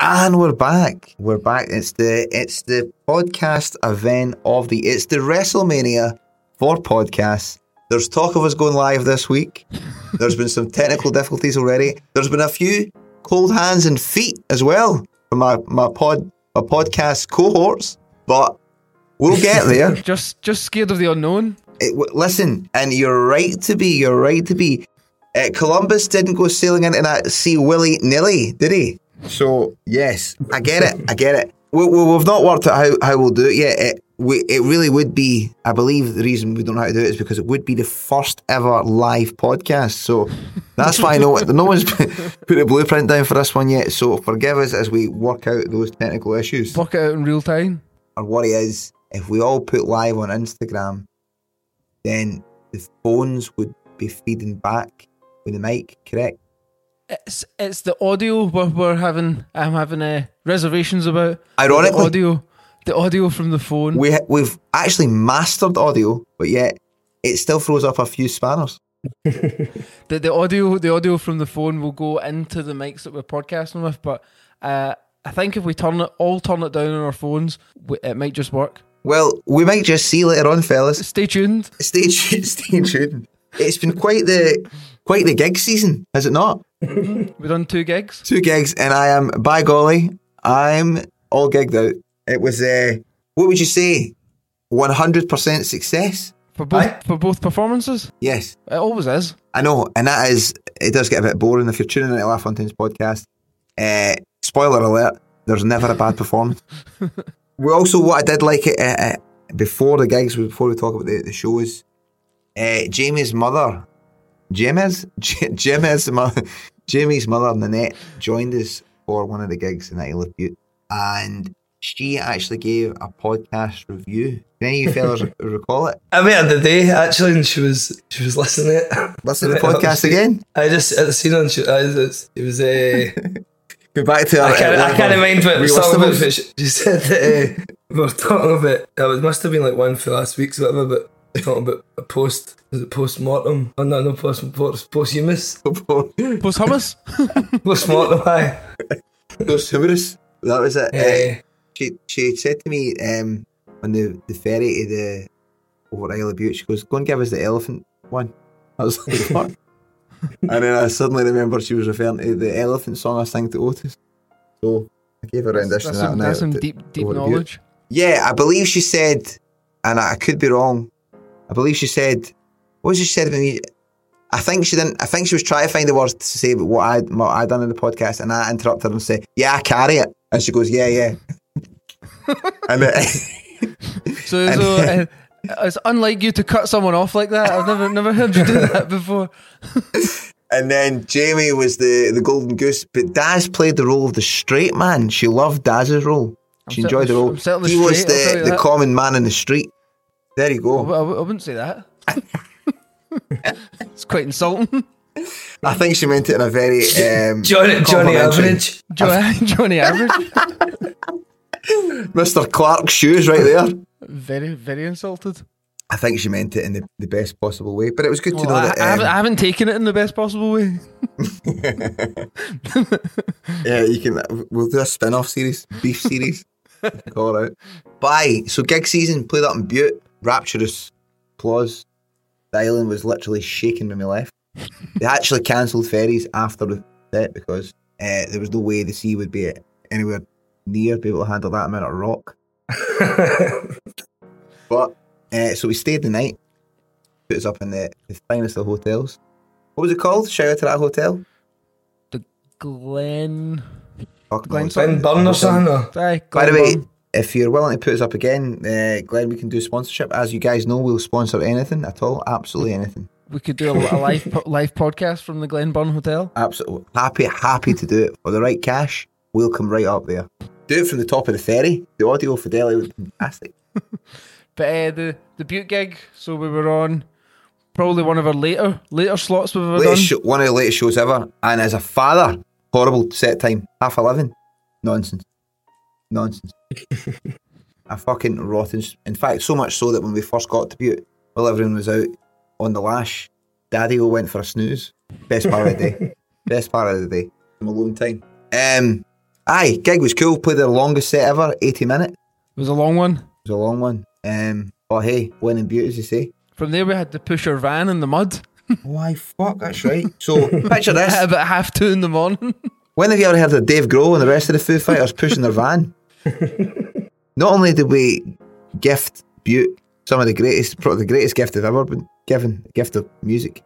And we're back. We're back. It's the it's the podcast event of the it's the WrestleMania for podcasts. There's talk of us going live this week. There's been some technical difficulties already. There's been a few cold hands and feet as well from my, my pod my podcast cohorts. But we'll get there. just just scared of the unknown. It, listen, and you're right to be. You're right to be. Uh, Columbus didn't go sailing into that sea willy nilly, did he? So yes, I get it. I get it. We, we, we've not worked out how, how we'll do it yet. It, we, it really would be. I believe the reason we don't know how to do it is because it would be the first ever live podcast. So that's why know no one's put a blueprint down for this one yet. So forgive us as we work out those technical issues. Work it out in real time. Our worry is if we all put live on Instagram, then the phones would be feeding back with the mic, correct? It's it's the audio we're, we're having. I'm having uh, reservations about. Ironically- the audio, the audio from the phone. We we've actually mastered audio, but yet it still throws up a few spanners. the, the audio the audio from the phone will go into the mics that we're podcasting with but uh, I think if we turn it all turn it down on our phones w- it might just work Well, we might just see later on, fellas. stay tuned Stay tuned. Stay tuned. It's been quite the quite the gig season, has it not? we've done two gigs Two gigs, and I am by golly, I'm all gigged out. It was uh, what would you say, one hundred percent success? for both for both performances Yes, it always is I know, and that is it does get a bit boring if you're tuning into LaFontaine's podcast. Uh, spoiler alert: there's never a bad performance. we also what I did like it uh, uh, before the gigs, before we talk about the, the shows. Uh, Jamie's mother, Jamie's J- Jamie's mother, Jamie's mother Nanette joined us for one of the gigs in Isle of Bute, and she actually gave a podcast review. Can any of you fellas recall it? I met her the day actually, and she was she was listening to it. Listen to the podcast again. I just at the scene and she, I, it was, was uh, Go back to I can't I can't mind what it was talking about. Re-listables. She, she said that uh, we were talking about it must have been like one for last week's or whatever, but talking about a post is it post mortem? Oh no, no post post posthumous post hummus post mortem. Aye. Those humorous. That was it. Yeah. Uh, she she said to me um, on the, the ferry to the over Isle of Bute, she goes, "Go and give us the elephant one." I was like, "What?" and then I suddenly remembered she was referring to the elephant song I sang to Otis. So I gave her a rendition that's of that. some, that's some deep deep over the Bute. knowledge Yeah, I believe she said, and I could be wrong. I believe she said, what was she said about me? I think she didn't. I think she was trying to find the words to say about what I what I done in the podcast, and I interrupted her and said, "Yeah, I carry it," and she goes, "Yeah, yeah." and then, so, And- so uh, it's unlike you to cut someone off like that I've never never heard you do that before and then Jamie was the the golden goose, but Daz played the role of the straight man. She loved Daz's role. She I'm enjoyed the role. He was the the that. common man in the street. There you I, go. w- I w- I wouldn't say that it's quite insulting I think she meant it in a very um, Johnny, Johnny Average. Jo- Johnny Average. Mr. Clark's shoes right there. very, very insulted. I think she meant it in the, the best possible way, but it was good to know I, that. I, haven't, I um, haven't taken it in the best possible way. yeah, you can. We'll do a spin off series, beef series. Call it out. Bye. So gig season played up in Bute. Rapturous applause. The island was literally shaking when we left. They actually cancelled ferries after the set because uh, there was no way the sea would be anywhere near be able to handle that amount of rock. But uh, so we stayed the night. Put us up in the, the finest of hotels. What was it called? Shout out to that hotel. The Glen. Fuck Glen knows. Glenn Burn or something. By the way, Burn. If you're willing to put us up again, uh, Glenn, we can do sponsorship. As you guys know, we'll sponsor anything at all. Absolutely anything. we could do a, a live po- live podcast from the Glenburn Hotel. Absolutely happy, happy to do it for the right cash. We'll come right up there. Do it from the top of the ferry. The audio fidelity was fantastic. But uh, the the Bute gig, so we were on probably one of our later later slots we've ever done. Show, one of the latest shows ever. And as a father, horrible set time. Half eleven. Nonsense. Nonsense. a fucking rotten. In fact, so much so that when we first got to Bute, while everyone was out on the lash, Daddy O went for a snooze. Best part of the day. Best part of the day. I'm alone time. Um, aye, gig was cool. Played the longest set ever, 80 minutes. It It was a long one. It was a long one. Um, but hey, winning in Bute, as you say. From there, we had to push our van in the mud Why, fuck, that's right. So, picture this. at about half two in the morning. When have you ever heard of Dave Grohl and the rest of the Foo Fighters pushing their van? Not only did we gift Bute some of the greatest, probably the greatest gift I've ever been given, the gift of music.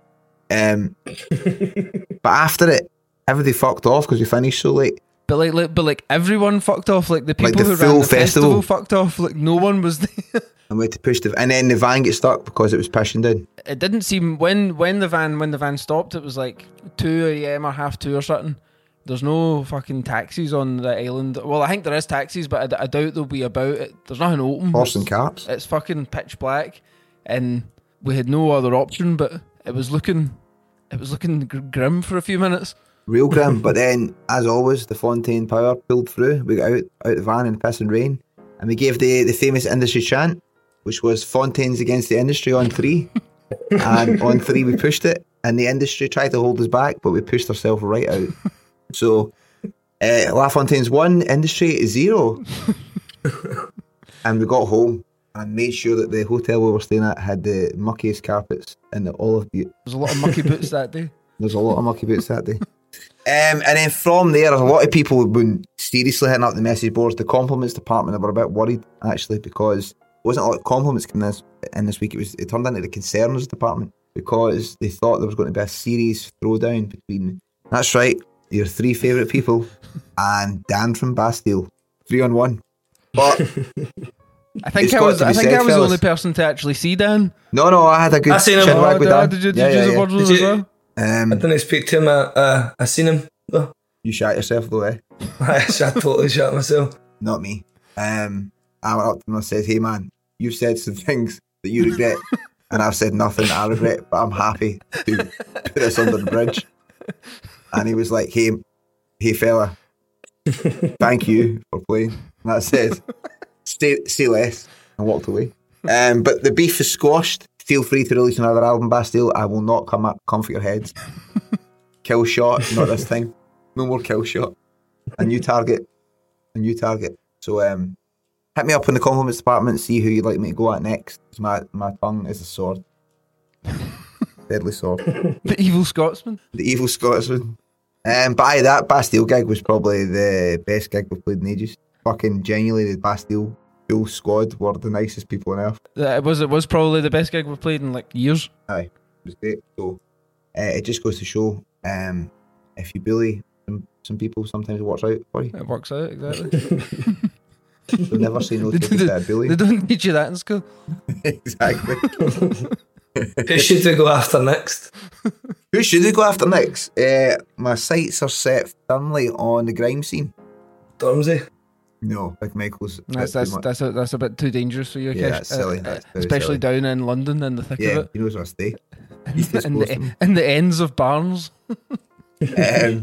Um, but after it, everybody fucked off because we finished so late. But like, like, but like everyone fucked off. Like the people Like the who full ran the festival. festival. fucked off. Like no one was there. And we had to push the, and then the van get stuck because it was pushing down. it didn't seem when when the van when the van stopped. It was like two a.m. or half two or something. There's no fucking taxis on the island. Well, I think there is taxis, but I, I doubt they'll be about it. There's nothing open. Horse and carts. It's fucking pitch black, and we had no other option. But it was looking, it was looking grim for a few minutes. Real grim. but then, as always, the Fontaine Power pulled through. We got out, out the van in piss and rain. And we gave the, the famous industry chant, which was Fontaines against the industry on three. and on three, we pushed it. And the industry tried to hold us back, but we pushed ourselves right out. So, uh, La Fontaine's one, industry zero. and we got home and made sure that the hotel we were staying at had the muckiest carpets in the all of Bute. There's a lot of mucky boots that day. There's a lot of mucky boots that day. Um, and then from there, a lot of people have been seriously hitting up the message boards. The compliments department they were a bit worried actually because it wasn't a lot of compliments in this in this week. It was it turned into the concerns department because they thought there was going to be a serious throwdown between. That's right, your three favourite people and Dan from Bastille, three on one. But I think I was. I think said, I was the only person to actually see Dan. no, no, I had a good I seen him. wag Oh, with did, Dan. did you, did Yeah, you yeah, use yeah. a word Did as you- well? I Um, didn't speak to him. Uh, uh, I seen him. though. you shot yourself though, eh? I totally shot myself. not me. Um, I went up to him and I said, "Hey man, you've said some things that you regret, and I've said nothing I regret, but I'm happy to put this under the bridge." And he was like, "Hey, hey fella, thank you for playing." And I said, "Stay, say less," and walked away. Um, but the beef is squashed. Feel free to release another album, Bastille. I will not come up, come for your heads. Kill shot, not this thing. No more kill shot. A new target. A new target. So um, hit me up in the compliments department. See who you'd like me to go at next. My my tongue is a sword. Deadly sword. The evil Scotsman. The evil Scotsman. Um, but aye, that Bastille gig was probably the best gig we've played in ages. Fucking genuinely, the Bastille full squad were the nicest people on earth. It was. It was probably the best gig we've played in like years. Aye, it was great. So uh, it just goes to show, um, if you bully some, some people, sometimes it works out for you. It works out exactly. So never say no they, to a bully. they don't teach you that in school. exactly. Who should we go after next? Who should we go after next? Uh, my sights are set firmly on the grime scene. Stormzy. No, Big Michael's. That's that's that's a, that's a bit too dangerous for you, Yeah, Kesh. that's silly. Uh, That's very especially silly. down in London in the thick yeah, of it, he knows where I stay. In the in the ends of barns. Um,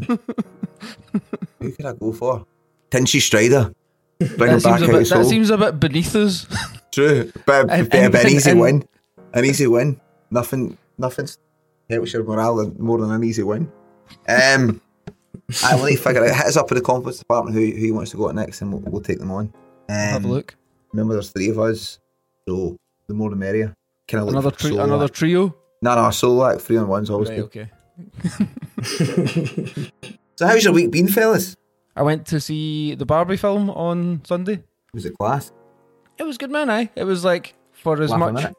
who could I go for? Tinchy Stryder. Bring That him seems, back a out bit, that seems a bit beneath us. True, but, And- but, and- an easy and- win. An easy win. Nothing, nothing helps your morale than- more than an easy win. Um, I will need to figure out. Hit us up in the conference department who who wants to go next, and we'll, we'll take them on. Um, Have a look. Remember, there's three of us, so the more the merrier. Kind of Another tri- another trio. No, no, solo like Three on one's always Right, good. okay. So how's your week been, fellas? I went to see the Barbie film on Sunday. Was it class? It was good, man. I. It was like for as Laugh much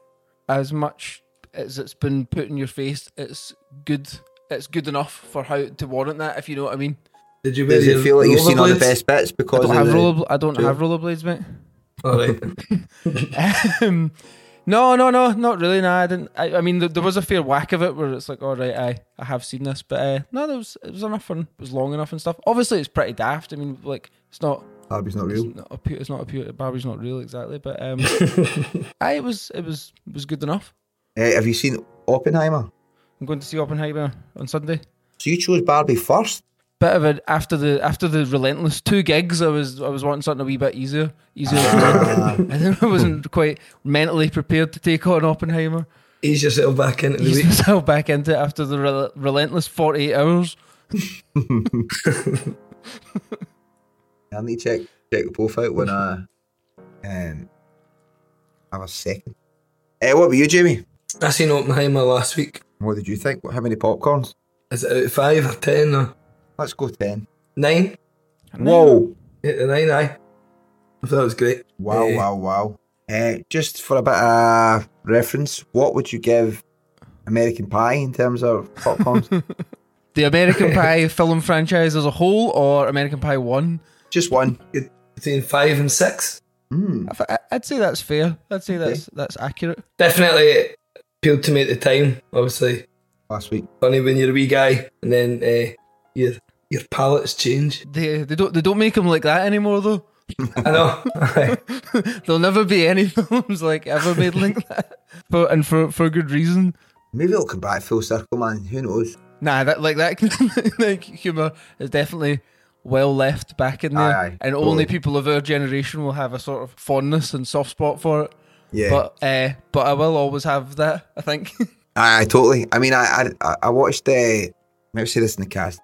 as much as it's been put in your face, it's good. It's good enough for how to warrant that, if you know what I mean. Did you Does it feel like you've seen all the best bits I because don't have the, roller. I don't Sure. have rollerblades, mate. All right. um, no, no, no, not really. Nah, I didn't. I, I mean, there, there was a fair whack of it where it's like, all right, I, I have seen this, but uh, no, there was it was enough fun. It was long enough and stuff. Obviously, it's pretty daft. I mean, like, it's not. Barbie's not It's real. not a pure, it's not a pure. Barbie's not real exactly, but um, I it was it was it was good enough. Eh, have you seen Oppenheimer? I'm going to see Oppenheimer on Sunday. So you chose Barbie first. Bit of it after the after the relentless two gigs. I was I was wanting something a wee bit easier, easier. To. I think I wasn't quite mentally prepared to take on Oppenheimer. Ease yourself back into the Ease week. myself back into it after the rel- relentless 48 hours. I need to check check both out when I um have a second. Hey, what about you, Jamie? I seen Oppenheimer last week. What did you think? How many popcorns? Is it out five or ten or Let's go ten. nine? Whoa! Eight or nine, aye. I thought it was great. Wow! Eh, Wow! Wow! Uh, just for a bit of reference, what would you give American Pie in terms of popcorns? The American Pie film franchise as a whole, or American Pie 1? just one. Between five and six. Mm. I'd say that's fair. I'd say that's that's accurate. Definitely appealed to me at the time. Obviously, Last week. funny when you're a wee guy and then uh, your your palates change. They they don't they don't make them like that anymore though. I know. There'll never be any films like ever made like that, for, and for for good reason. Maybe it'll come back full circle, man. Who knows? Nah, that like that like humor is definitely well left back in there, Aye, aye, and totally. only people of our generation will have a sort of fondness and soft spot for it. Yeah. But uh, but I will always have that. I think. I, I totally. I mean, I I, I watched the. maybe say this in the cast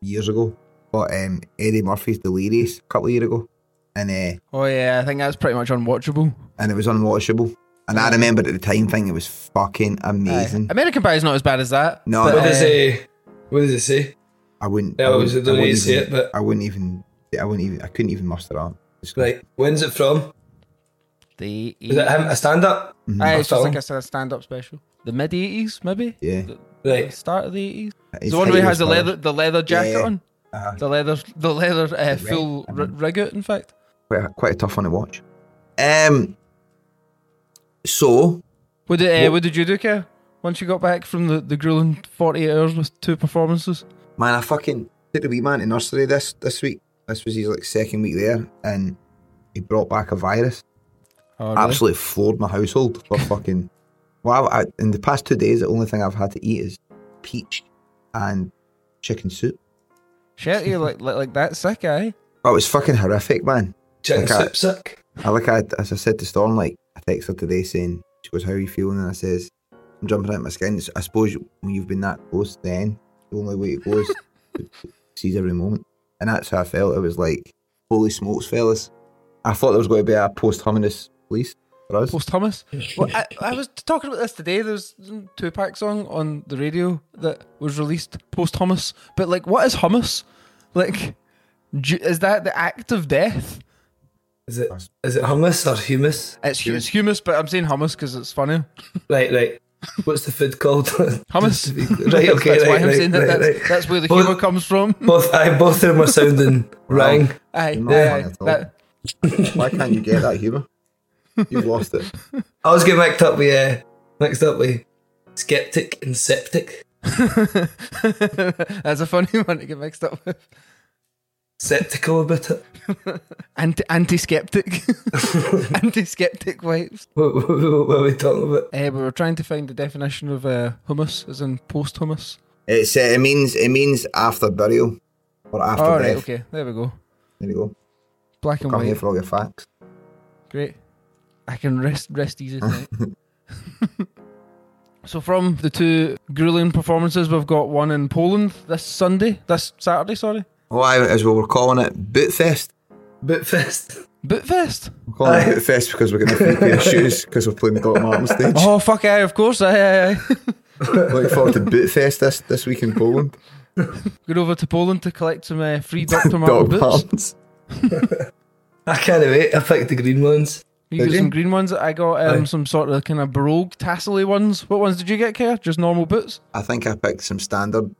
years ago, but um, Eddie Murphy's Delirious a couple of years ago, and uh, oh yeah, I think that's pretty much unwatchable. and it was unwatchable. And I remember at the time thinking it was fucking amazing. Aye. American Pie is not as bad as that. No, but. What does uh, it? What does it say? I wouldn't. Yeah, I wouldn't, I don't need wouldn't even, it, but- I wouldn't even. I wouldn't even. I couldn't even muster that. It's Right. When's it from? The Is it him a stand up? Aye, it's just film? like a stand up special. The mid eighties, maybe. Yeah. The Right. start of the eighties. It's The one where he has the leather, the leather jacket Yeah. on, Uh, the leather, the leather uh, full I r- mean. rig out. In fact, quite a, quite a tough one to watch. Um. So what did uh, What- what did you do, Kev? Once you got back from the the grueling forty eight hours with two performances. man, I fucking took the wee man to nursery this this week. This was his like second week there, and he brought back a virus. Oh, really? Absolutely floored my household for fucking. Well, I, in the past two days, the only thing I've had to eat is peach and chicken soup. Shit, you like, like like that sick, eh? Oh, it was fucking horrific, man. Chicken Like I- soup sick. I like I, as I said to Storm, like I text her today saying, she goes, "How are you feeling?" And I says, "I'm jumping out my skin." I suppose when you've been that close, then the only way it goes, to seize every moment, and that's how I felt. It was like, holy smokes, fellas! I thought there was going to be a post-humanist release for us. Post Thomas. well, I, I was talking about this today. There's a Tupac song on the radio that was released post hummus. But like, what is hummus? Like, ju- is that the act of death? Is it is it hummus or humus? It's, hu- it's humus, but I'm saying hummus because it's funny. Right, right. What's the food called? Hummus. right, okay, that's right, why I'm right, saying that. right, that's, right. that's where the Both- humour comes from. Both, I both of them are sounding wrong. Aye, Not aye, aye. That- Why can't you get that humour? You've lost it. I was getting mixed up with uh, mixed up with skeptic and septic. that's a funny one to get mixed up with. sceptical about it. Anti anti-skeptic, anti-skeptic wipes. What, what, what are we talking about? Uh, we were trying to find the definition of uh, hummus, as in post-hummus. It's uh, it means it means after burial or after All death. right, okay, there we go. There you go. Black and Come here for all your facts. Great. I can rest rest easy tonight. so from the two grueling performances, we've got one in Poland this Sunday, this Saturday, sorry. Oh, I, as we were calling it, Bootfest. Bootfest. Bootfest. We're calling Aye. it Bootfest because we're getting a free pair of shoes because we're playing the Doc Martin stage. Oh fuck aye, of course, aye, aye, aye. Looking forward to Bootfest this, this week in Poland. Go over to Poland to collect some uh, free Dr. Martin Doc boots. I can't wait. I picked the green ones. You Did got you? some green ones. I got um, Aye. some sort of kind of brogue tassely ones. What ones did you get, Kerr? Just normal boots? I think I picked some standard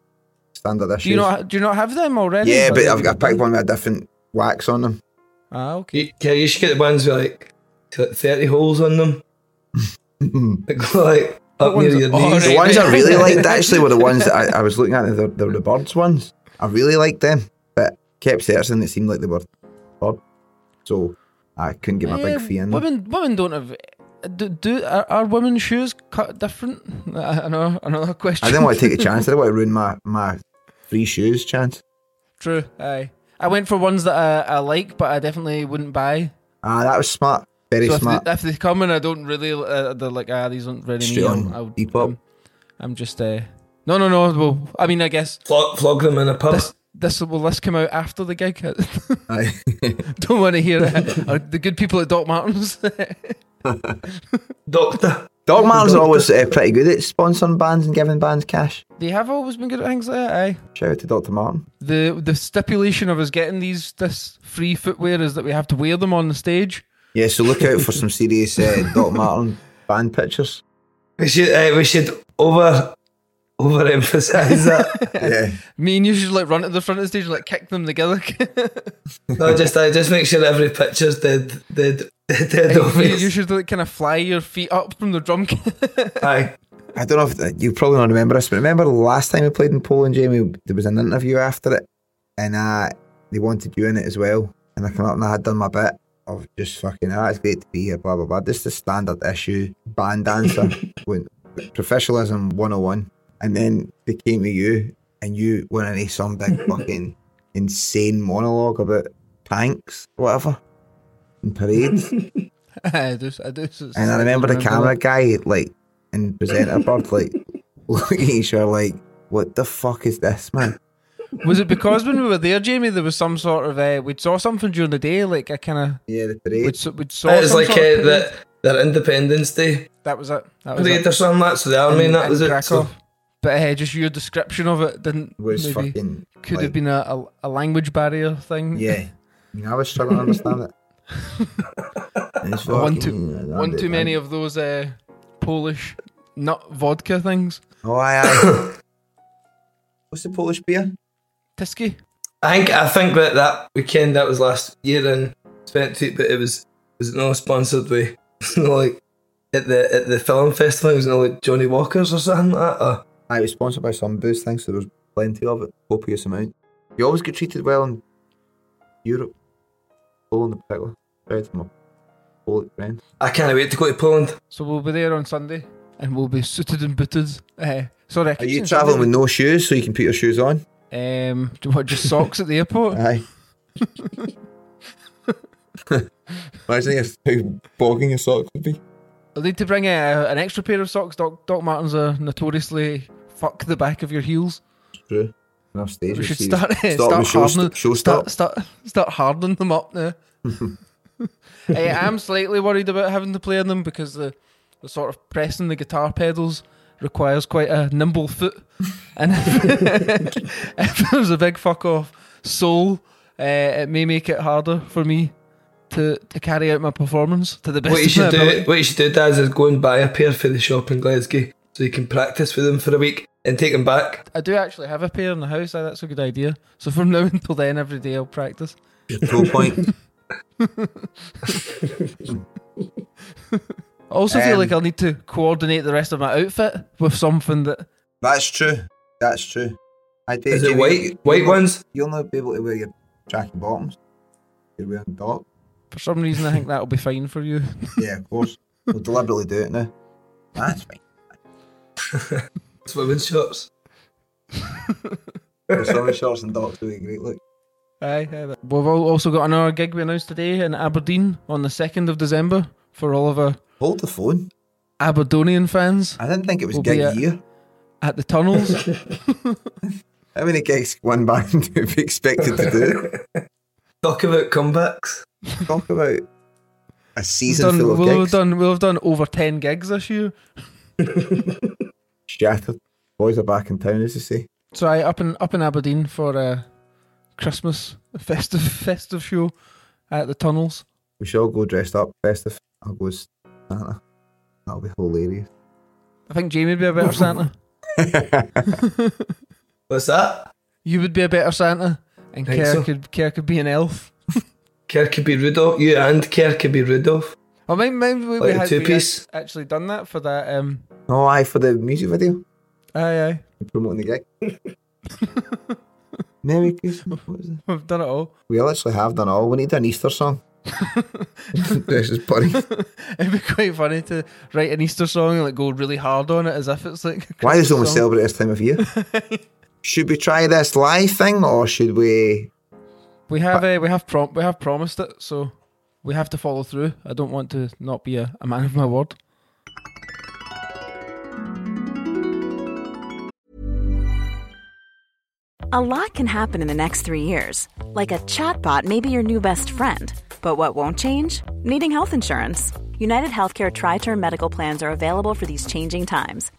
standard issues. Do you not do you not have them already? yeah, but I've got got I picked one with a different wax on them. Ah, okay. You, yeah, you should get the ones with like t- 30 holes on them. That like up What near your knees. The ones right. I really liked actually were the ones that I, I was looking at. The, the, the birds ones. I really liked them, but kept searching. It seemed like they were bird, so I couldn't get my Eh, big fee in them. Women, women don't have. Do, do are, are women's shoes cut different? I, I know another question. I didn't want to take a chance. I didn't want to ruin my my free shoes chance. True. Aye. I went for ones that I, I like, but I definitely wouldn't buy. Ah, that was smart. Very so if smart. they, if they come and I don't really, uh, they're like, ah, these aren't really Straight me. on I'll, I'll, I'm, I'm just. Uh, no, no, no. Well, I mean, I guess Flog, flog them in a pub. this this will this come out after the gig. Aye. don't want to hear it. Are the good people at Doc Martens. Doctor. Doc Martens are always uh, pretty good at sponsoring bands and giving bands cash. they have always been good at things like that. Aye. Shout out to Dr. Martin. The the stipulation of us getting these this free footwear is that we have to wear them on the stage. Yeah, so look out for some serious uh, Doc Martin band pictures. We should uh, we should over overemphasize that. Yeah. Me and you should like run to the front of the stage and like kick them together. no, just uh, just make sure every picture's dead dead dead you, obvious. you should like kind of fly your feet up from the drum kit. Aye. I don't know if uh, you probably don't remember this, but remember the last time we played in Poland, Jamie? There was an interview after it, and uh, they wanted you in it as well. And I came up and I had done my bit of just fucking, ah, it's great to be here, blah, blah, blah. This is the standard issue band dancer, when, professionalism 101. And then they came to you, and you went into some big fucking insane monologue about tanks, whatever, and parades. I do, I do. And I remember the camera guy, like, and presenter bird, like, looking at each other, like, what the fuck is this, man? Was it because when we were there, Jamie, there was some sort of uh, we saw something during the day, like a kind of Yeah, the parade. we'd, we'd saw. It was like uh, sort of parade. the, their Independence Day That was it. That was parade it. or something like that. So the army In- and that in was it. So But uh, just your description of it didn't was maybe fucking. could like- have been a, a, a language barrier thing. Yeah. I was struggling to understand it. It's One too, fucking- one too many of those uh, Polish nut vodka things. Oh, aye, aye. What's the Polish beer? Tyskie. I think I think that that weekend that was last year in spent it, but it was was it not sponsored by like at the at the film festival. It was no like Johnnie Walker's or something like that. Or, I was sponsored by some booze thing, so there was plenty of it, copious amount. You always get treated well in Europe, Poland in particular. Shout out to my Polish friends. I can't wait to go to Poland. So we'll be there on Sunday, and we'll be suited and booted. Uh, sorry, Are you saying travelling with no shoes so you can put your shoes on? Um, do you want just socks at the airport? Aye. Imagine how bogging your socks would be. I'll need to bring a, an extra pair of socks. Doc, Doc Martens are notoriously fuck the back of your heels. True. Enough stage. We should receipts. Uh, start start show, hardening show start, start start hardening them up now. Uh, I am slightly worried about having to play on them because the the sort of pressing the guitar pedals requires quite a nimble foot, and if, if there's a big fuck off soul, uh, it may make it harder for me to to carry out my performance to the best What you of my should do, ability. what you should do, Daz, is go and buy a pair for the shop in Glasgow so you can practice with them for a week and take them back. I do actually have a pair in the house. So That's a good idea. So from now until then, every day I'll practice. Pro point. I also feel Um, like I'll need to coordinate the rest of my outfit with something that. That's true. That's true. I do. Is it white white ones? You'll not be able to wear your tracky bottoms. You're wearing dock. For some reason, I think that'll be fine for you. Yeah, of course. we'll deliberately do it now. That's fine. It's women's shorts. The summer shorts and docks do a great look. Aye, aye. but- We've also got another gig we announced today in Aberdeen on the 2nd of December for all of our Hold the phone. Aberdonian fans I didn't think it was We'll be gig at- year. at the tunnels. How many gigs one band do be expected to do? Talk about comebacks. Talk about a We've season done, full of we'll have done, we'll have done over 10 gigs this year. Shattered. Boys are back in town, as they say. So I up in up in Aberdeen for uh, a Christmas festive festive show at the tunnels. We should all go dressed up, festive. I'll go as Santa. That'll be hilarious. I think Jamie would be a better Santa. What's that? You would be a better Santa, and Think Kerr so. could Kerr could be an elf. Kerr could be Rudolph. You and Kerr could be Rudolph. Or maybe, maybe we, we Like a had two-piece? had actually done that for that. Um, oh, aye, for the music video. aye, aye, Promoting the gig. Merry Christmas. What is we've done it all. We literally have done all. We need an Easter song. This is buddy. It'd be quite funny to write an Easter song and like go really hard on it as if it's like. a Why does Christmas only song. celebrate this time of year? should we try this live thing or should we? We have uh, we have prom- we have promised it, so we have to follow through. I don't want to not be a, a man of my word. A lot can happen in the next three years. Like a chatbot may be your new best friend. But what won't change? Needing health insurance. United Healthcare Tri Term Medical Plans are available for these changing times.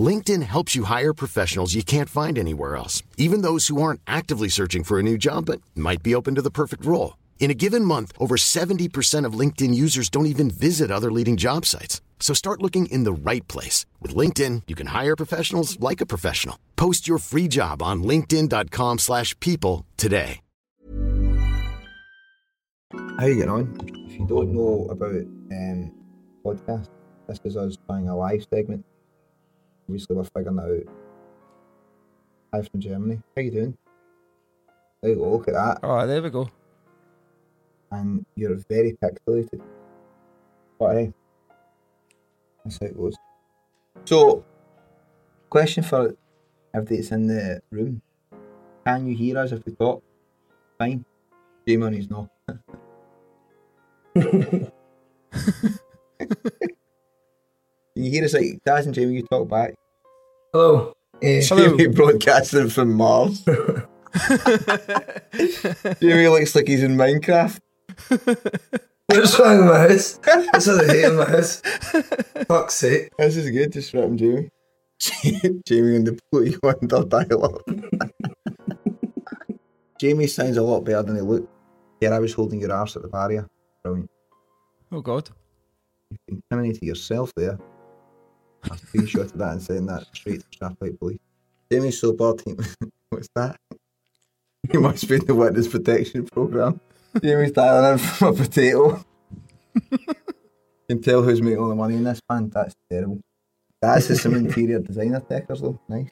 LinkedIn helps you hire professionals you can't find anywhere else, even those who aren't actively searching for a new job but might be open to the perfect role. In a given month, over 70% of LinkedIn users don't even visit other leading job sites. So start looking in the right place. With LinkedIn, you can hire professionals like a professional. Post your free job on linkedin.com slash people today. How you getting on? If you don't know about um, podcast, this is us trying a live segment. Obviously, we're figuring it out. Live from Germany. How you doing? There you go. Look at that. Oh, there we go. and you're very pixelated. But hey, that's how it goes. So, question for everybody that's in the room: Can you hear us if we talk? Fine. Jamie on his no. Can you hear us like Daz and Jamie? You talk back. Hello. Hello. Jamie broadcasting from Mars. Jamie looks like he's in Minecraft. what's wrong with my house? What's all the hate in my house? Fuck's sake. This is good, just rip him, Jamie. Jamie and the Pluto Wonder dialogue. Jamie sounds a lot better than he looked. Yeah, I was holding your arse at the barrier. Brilliant. Oh God. You've incriminated yourself there. I screenshotted that and sent that straight to Strathclyde Police. Jamie's so bored. he- What's that? He must be in the witness protection program. Jamie's dialing in from a potato. you can tell who's making all the money in this band. That's terrible. That's just some interior designer techers though. Nice.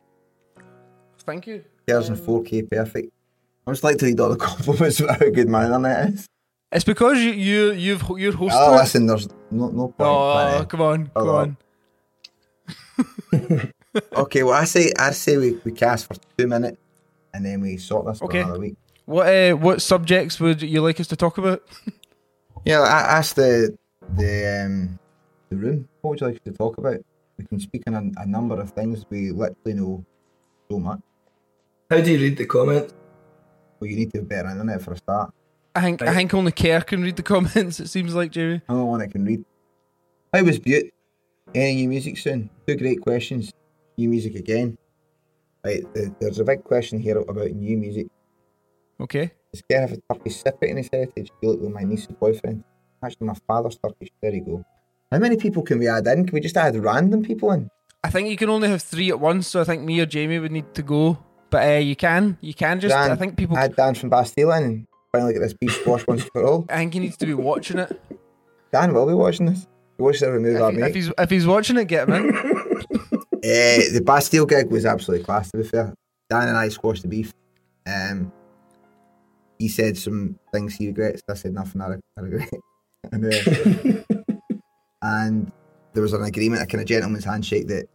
Thank you. Kerr's in 4K, perfect. I just like to read all the compliments about how good my internet is. It's because you you you've you're oh, hosting. Oh, listen, there's no no point. Oh, come on, come on. okay, well, I say I say we, we cast for two minutes and then we sort this Okay. for another week. What uh, what subjects would you like us to talk about? Yeah, I asked the the um the room. What would you like us to talk about? We can speak on a, a number of things. We literally know so much. How do you read the comments? Well, you need to have better internet for a start. I think I think only Kerr can read the comments. It seems like Jerry. I'm the one that can read. I was Bute? Any new music soon? Two great questions. New music again. Right, the, there's a big question here about new music. Okay. scared of a Turkish sipper in his heritage. You look with my niece's boyfriend. Actually, my father's Turkish. There you go. How many people can we add in? Can we just add random people in? I think you can only have three at once, so I think me or Jamie would need to go. But uh, you can, you can just. Dan, I think people. add Dan from Bastille in and finally get this beef squash once for all. I think he needs to be watching it. Dan will be watching this. He watches every move I If, make. if he's if he's watching it, get him in. Uh, the Bastille gig was absolutely class, to be fair. Dan and I squashed the beef. Um, he said some things he regrets. I said nothing I, I regret. and, uh, and there was an agreement, a kind of gentleman's handshake that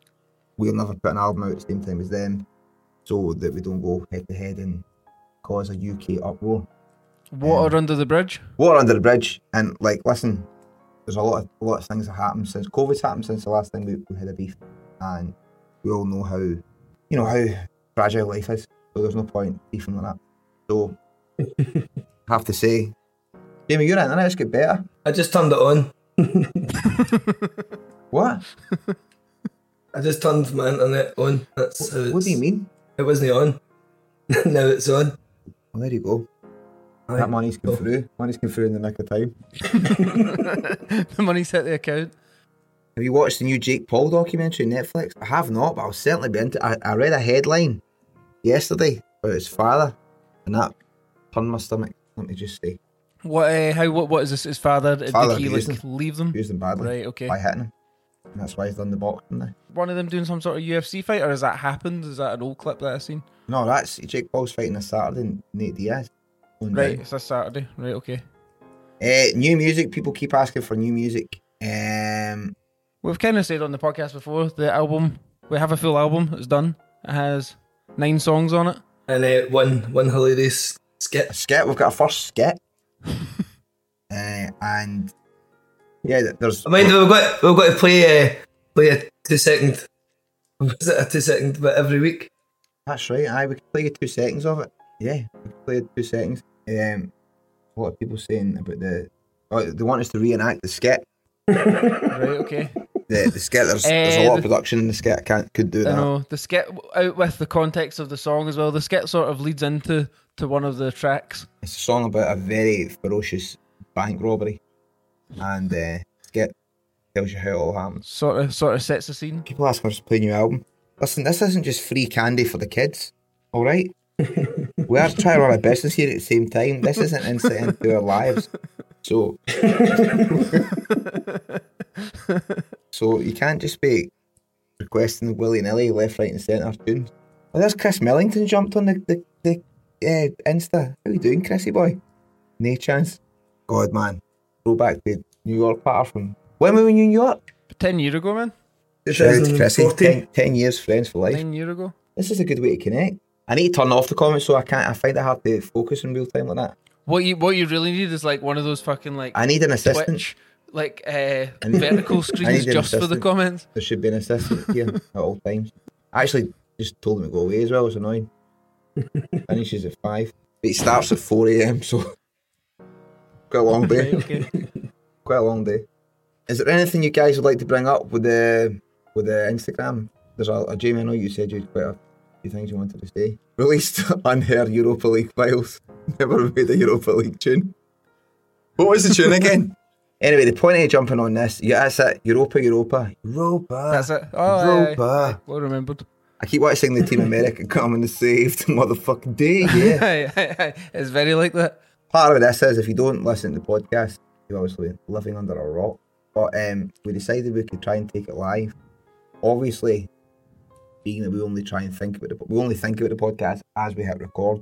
we'll never put an album out at the same time as them so that we don't go head to head and cause a UK uproar. Water under the bridge. Water under the bridge. And, like, listen, there's a lot of a lot of things that happened since COVID's happened since the last time we, we had a beef. And we all know how, you know, how fragile life is. So there's no point beefing like that. So, I have to say, Jamie, you're in, and it's get better. I just turned it on. What? I just turned my internet on. That's how What do you mean? It wasn't on. now it's on. Well, there you go. Aye. That money's come through. Money's come through in the nick of time. the money's hit the account. Have you watched the new Jake Paul documentary on Netflix? I have not, but I'll certainly be into I, I read a headline yesterday about his father, and that turned my stomach. Let me just say. What? Uh, how? What? What is this? His father? Father did he abused like leave them? Used him badly Right. Okay. by hitting him. And that's why he's done the boxing now. One of them doing some sort of UFC fight, or has that happened? Is that an old clip that I've seen? No, that's Jake Paul's fighting this Saturday, Nate Diaz. Going Right. down. It's this Saturday. Right. Okay. Uh, new music. People keep asking for new music. Um, We've kind of said on the podcast before the album. We have a full album. It's done. It has nine songs on it. And uh, one one hilarious skit. a skit. We've got a first skit. uh, and yeah, there's. I mind we've got we've got to play uh, play a two second. Was it a two second bit every week? That's right. I we can play two seconds of it. Yeah, we can play two seconds. Um, a lot of people saying about the. Oh, they want us to reenact the skit. Right. Okay. The, the skit. There's, there's a Eh, lot of production in the skit. I can't could do I that. know the skit out with the context of the song as well. The skit sort of leads into to one of the tracks. It's a song about a very ferocious bank robbery, and uh, skit tells you how it all happens. Sort of sort of sets the scene. People ask us to play a new album. Listen, this isn't just free candy for the kids, all right? we are trying to run a business here at the same time. This isn't insight into our lives. So, so you can't just be requesting willy nilly left, right, and centre tunes. Oh, there's Chris Millington jumped on the the, the uh, Insta. How you doing, Chrissy boy? No chance. God, man. Go back to New York part from when were we in New York? Ten years ago, man. Shout out to Chrissy. 2014. Ten, ten years friends for life. Ten years ago. This is a good way to connect. I need to turn off the comments so I can't. I find it hard to focus in real time like that. What you what you really need is like one of those fucking like I need an assistant. Twitch like uh, need- vertical screens just for the comments. There should be an assistant here at all times. I actually just told him to go away as well. It's annoying. Finishes at five. But it starts at four a.m. So quite a long day. Right, okay. Quite a long day. Is there anything you guys would like to bring up with the with the Instagram? There's a, a Jamie. I know you said you had quite a few things you wanted to say. Released unheard Europa League files. Never made a Europa League tune. What was the tune again? anyway, the point of jumping on this, yeah, that's it. Europa, Europa, Europa. That's it. Oh, aye, aye. Well remembered. I keep watching the Team America coming to save the motherfucking day. Yeah. Aye, aye, aye. it's very like that. Part of this is if you don't listen to the podcast, you're obviously living under a rock. But um, we decided we could try and take it live. Obviously, being that we only try and think about the we only think about the podcast as we hit record.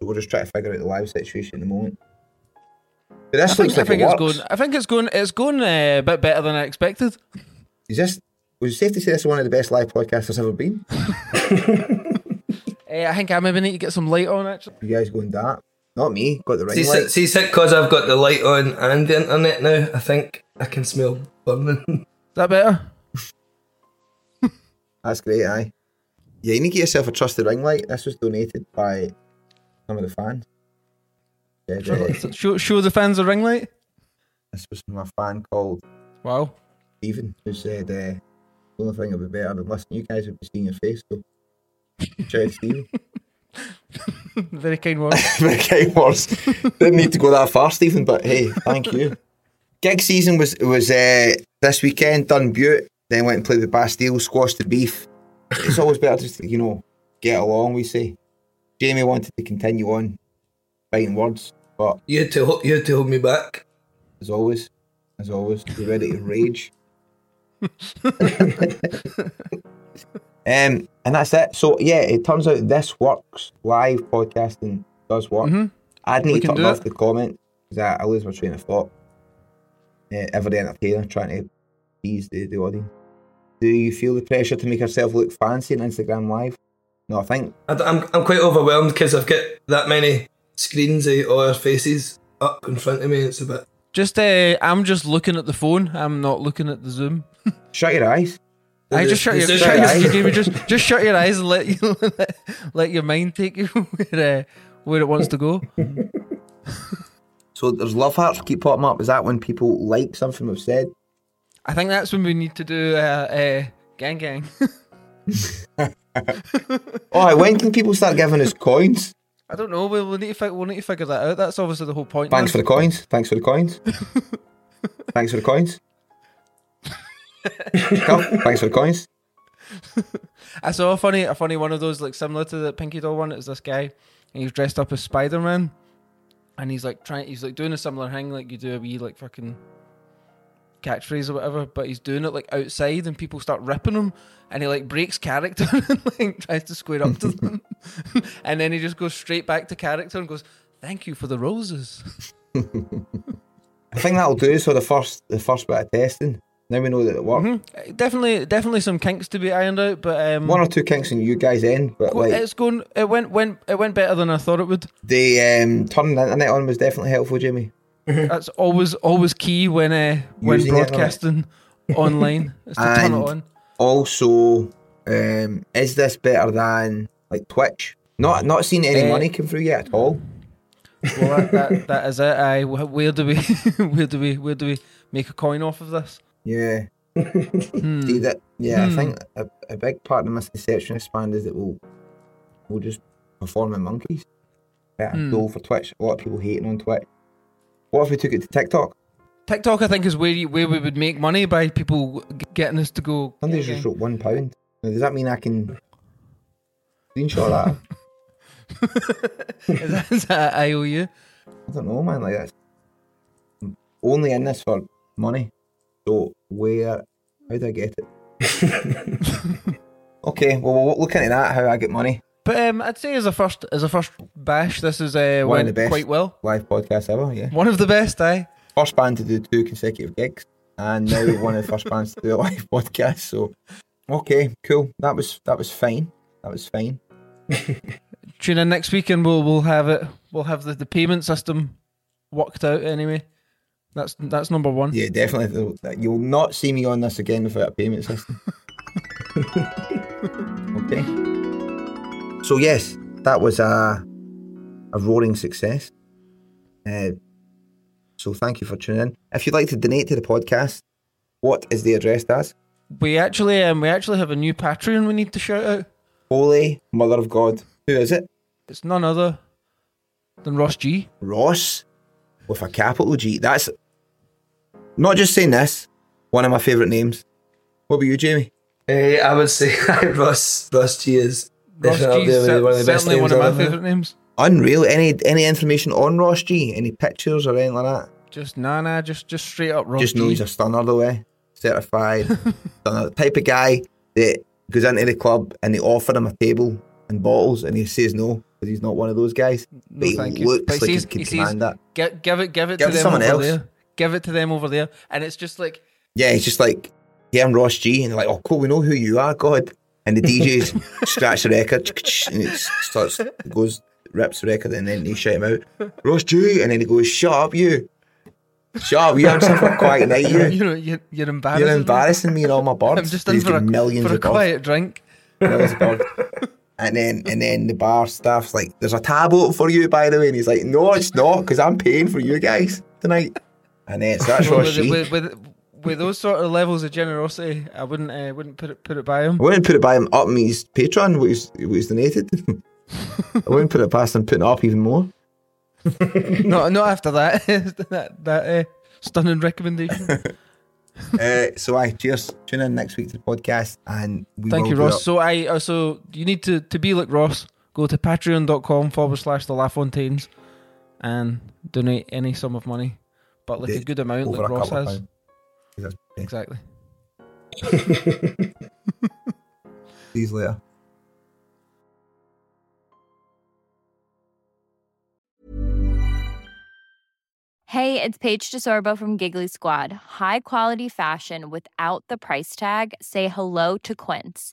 So we're just trying to figure out the live situation at the moment. But this I think, like I think it it's works. going. I think it's going. It's going uh, a bit better than I expected. Is this? Was it safe to say this is one of the best live podcasts there's ever been? Uh, I think I maybe need to get some light on actually. You guys going dark? Not me. Got the right See, light. see, see, because I've got the light on and the internet now, I think I can smell burning. Is that better? That's great, aye. Yeah, you need to get yourself a trusted ring light. This was donated by some of the fans. Yeah, yeah. Show, show the fans a ring light. this was from a fan called Wow. Stephen who said uh, the only thing that would be better than listening you guys would be seeing your face. So, shout out Stephen. Very kind words. Very kind words. Didn't need to go that far, Stephen, but hey, thank you. Gig season was was uh, this weekend. Done Bute, then went and played with Bastille, squashed the beef. It's always better just to, you know, get along, we say. Jamie wanted to continue on fighting words, but You had to you had to hold me back. as always, as always, you're ready to rage. um, and that's it. So yeah, it turns out this works. Live podcasting does work. Mhm. I'd We need to can turn off it. the comment because I, I lose my train of thought. Uh, every entertainer trying to please the, the audience. Do you feel the pressure to make yourself look fancy on Instagram Live? No, I think I, am I'm quite overwhelmed because I've got that many screens of all our faces up in front of me. It's a bit. Just, uh, I'm just looking at the phone. I'm not looking at the Zoom. shut your eyes. I just shut your, shut your your, eyes. Jamie, just, just shut your eyes and let you let, let your mind take you where uh, where it wants to go. So there's love hearts keep popping up. Is that when people like something we've said? I think that's when we need to do uh, uh, gang gang. Oh, when can people start giving us coins? I don't know. We'll, we'll need to fi- we'll need to figure that out. That's obviously the whole point. Thanks for the coins. Thanks for the coins. Thanks for the coins. Come, thanks for the coins. I saw a funny a funny one of those like similar to the Pinky Doll one. It was this guy and he's dressed up as Spider Man, and he's like trying he's like doing a similar thing like you do a wee like fucking catchphrase or whatever, but he's doing it like outside and people start ripping him and he like breaks character and like tries to square up to them, and then he just goes straight back to character and goes, "Thank you for the roses." I think that'll do for the first the first bit of testing. Now we know that it worked. Mhm. Definitely, definitely some kinks to be ironed out, but um, One or two kinks in you guys end, but like it's going. It went went it went better than I thought it would. the um, turning the internet on was definitely helpful, Jimmy. That's always always key when uh, when Using broadcasting online is to turn it on. Also, um, is this better than like Twitch? Not not seen any Uh, money come through yet at all. Well, that, that, that is it. I where do we where do we where do we make a coin off of this? Yeah. Hmm. See that? Yeah, Hmm. I think a, a big part of the misconception expand is that we'll we'll just perform in monkeys. Better Hmm. goal for Twitch. A lot of people hating on Twitch. What if we took it to TikTok? TikTok, I think, is where you, where we would make money by people g- getting us to go. Somebody's gang just wrote one pound. Now, does that mean I can screenshot that? is, that, is that I owe you? I don't know, man. Like that's only in this for money. So where? How do I get it? okay, well we'll look into that. How I get money. But um, I'd say as a first as a first bash, this is uh, One of the best. quite well. Live podcast ever. Yeah. One of the best, eh? first band to do two consecutive gigs, and now one of the first bands to do a live podcast. So, okay, cool. That was that was fine. That was fine. Tune in next week and we'll we'll have it. We'll have the, the payment system worked out anyway. That's that's number one. Yeah, definitely. You'll not see me on this again without a payment system. okay. So yes, that was a a roaring success. Uh, so thank you for tuning in. If you'd like to donate to the podcast, what is the address, Daz? We actually um we actually have a new Patreon we need to shout out. Holy Mother of God. Who is it? It's none other than Ross G. Ross with a capital G. That's not just saying this. One of my favourite names. What about you, Jamie? Uh, I would say Russ Russ G is Ross G definitely is one of the best certainly names one of my I've favourite names. Unreal. Any any information on Ross G? Any pictures or anything like that? Just nah nah, just just straight up Ross Just know G. he's a stunner though, eh? Certified. stunner. The type of guy that goes into the club and they offer him a table and bottles and he says no because he's not one of those guys. No, but he thank you. looks But like he he, says- could he says- command that. Give, give it give it Give to it to them someone over else. there. Give it to them over there. And it's just like Yeah, it's just like, yeah, I'm Ross G. And they're like, oh, cool, we know who you are, God. And the DJs scratches the record and it starts, goes, rips the record and then they shout him out, Ross G. And then he goes, shut up, you. Shut up, you have something quiet night, you. you know you're, you're embarrassing. You're me. embarrassing me and all my birds. I'm just in for a, millions for a of birds. quiet drink. Millions of birds. And then, and then the bar staff's like, "There's a tab open for you, by the way." And he's like, "No, it's not, because I'm paying for you guys tonight." And then so that's Well, Ross with, with, with, with those sort of levels of generosity, I wouldn't uh, wouldn't put it put it by him. I wouldn't put it by him up in his Patreon, what he's, what he's donated. I wouldn't put it past him putting it up even more. no, not after that. that that uh, stunning recommendation. uh, so I cheers. Tune in next week to the podcast, and we Thank will you, Ross. So I also you need to to be like Ross. Go to patreon.com forward slash the LaFontaines and donate any sum of money, but like a good amount, like Ross has. pounds. That's- yeah. Exactly. See you later. Hey, it's Paige DeSorbo from Giggly Squad. High quality fashion without the price tag. Say hello to Quince.